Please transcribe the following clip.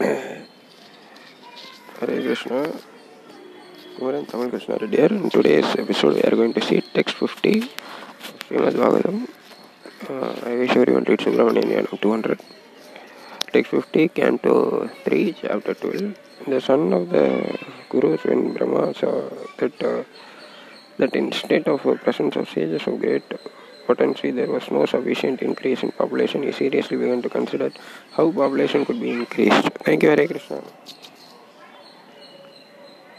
Hare Krishna, Kumaran Tamil Krishna here. In today's episode, we are going to see text 50 of Srimad Bhagavatam. Uh, I wish everyone read Subramanian 200. Text 50, Canto 3, Chapter 12. The son of the Gurus, when Brahma saw that, uh, that in state of presence of sages of great potency there was no sufficient increase in population, he seriously began to consider how population could be increased. Thank you, Hare Krishna.